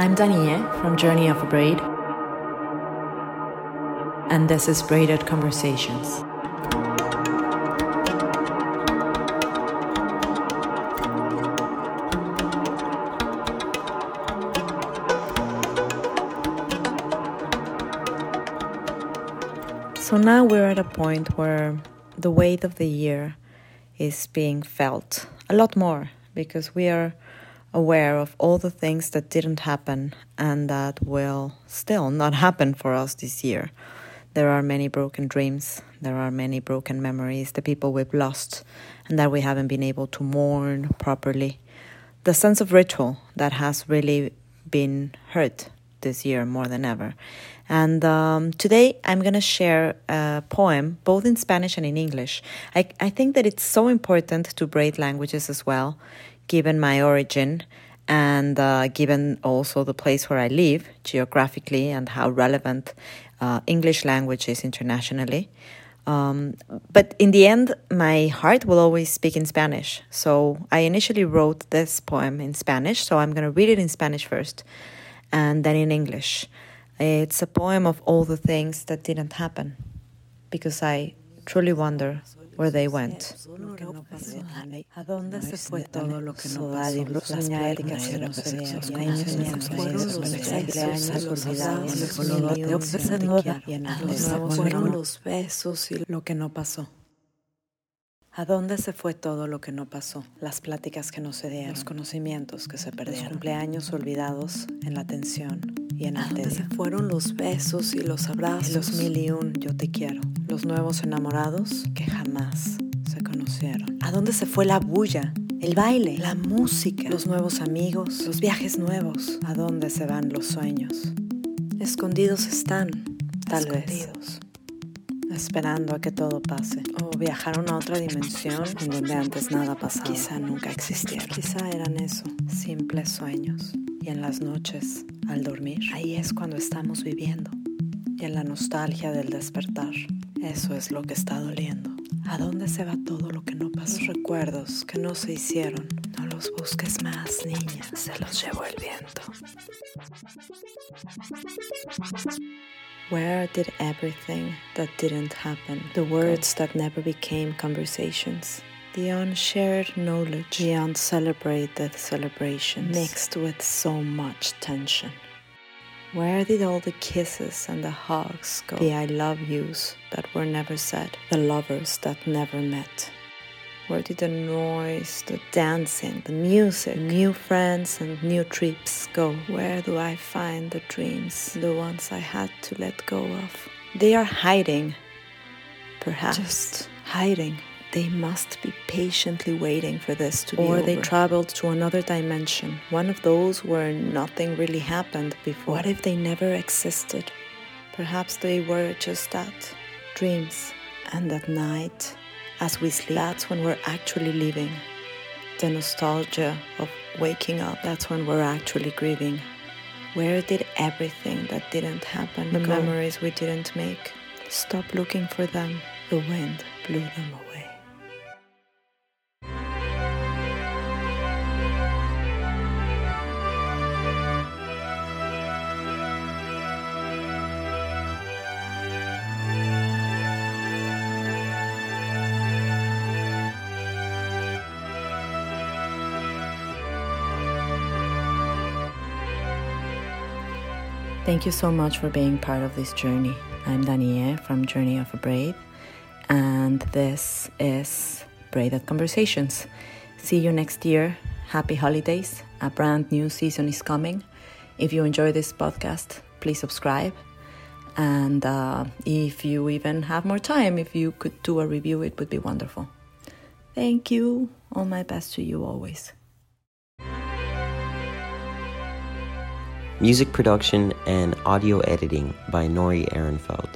I'm Danielle from Journey of a Braid, and this is Braided Conversations. So now we're at a point where the weight of the year is being felt a lot more because we are aware of all the things that didn't happen and that will still not happen for us this year. There are many broken dreams, there are many broken memories, the people we've lost and that we haven't been able to mourn properly. The sense of ritual that has really been hurt this year more than ever. And um, today I'm going to share a poem, both in Spanish and in English. I, I think that it's so important to braid languages as well, given my origin and uh, given also the place where I live geographically and how relevant uh, English language is internationally. Um, but in the end, my heart will always speak in Spanish. So I initially wrote this poem in Spanish, so I'm going to read it in Spanish first and then in English. It's a poem of all the things that didn't happen because I truly wonder where they went. ¿A dónde se fue todo lo que no pasó? Fueron los besos y lo que no pasó. ¿A dónde se fue todo lo que no pasó? Las pláticas que no se dieron, los conocimientos que se perdieron, los cumpleaños olvidados en la tensión y en se fueron los besos y los abrazos? Y los mil y un yo te quiero. Los nuevos enamorados que jamás se conocieron. ¿A dónde se fue la bulla? El baile, la música, los nuevos amigos, los viajes nuevos. ¿A dónde se van los sueños? Escondidos están, tal Escondidos. vez esperando a que todo pase. O viajaron a otra dimensión en donde antes nada pasaba. Quizá nunca existieron. Quizá eran eso, simples sueños. Y en las noches, al dormir, ahí es cuando estamos viviendo. Y en la nostalgia del despertar, eso es lo que está doliendo. ¿A dónde se va todo lo que no pasó? Los recuerdos que no se hicieron. No los busques más, niña. Se los llevó el viento. Where did everything that didn't happen, the words that never became conversations, the unshared knowledge, the uncelebrated celebrations, mixed with so much tension? Where did all the kisses and the hugs go? The I love yous that were never said, the lovers that never met. Where did the noise, the dancing, the music, new friends and new trips go? Where do I find the dreams, the ones I had to let go of? They are hiding, perhaps. Just hiding. They must be patiently waiting for this to be over. or they traveled to another dimension, one of those where nothing really happened before. What if they never existed? Perhaps they were just that dreams. And at night, as we sleep, that's when we're actually living. The nostalgia of waking up, that's when we're actually grieving. Where did everything that didn't happen, the go? memories we didn't make, stop looking for them? The wind blew them away. Thank you so much for being part of this journey. I'm Danielle from Journey of a Braid, and this is Braided Conversations. See you next year. Happy holidays. A brand new season is coming. If you enjoy this podcast, please subscribe. And uh, if you even have more time, if you could do a review, it would be wonderful. Thank you. All my best to you always. Music production and audio editing by Nori Ehrenfeld.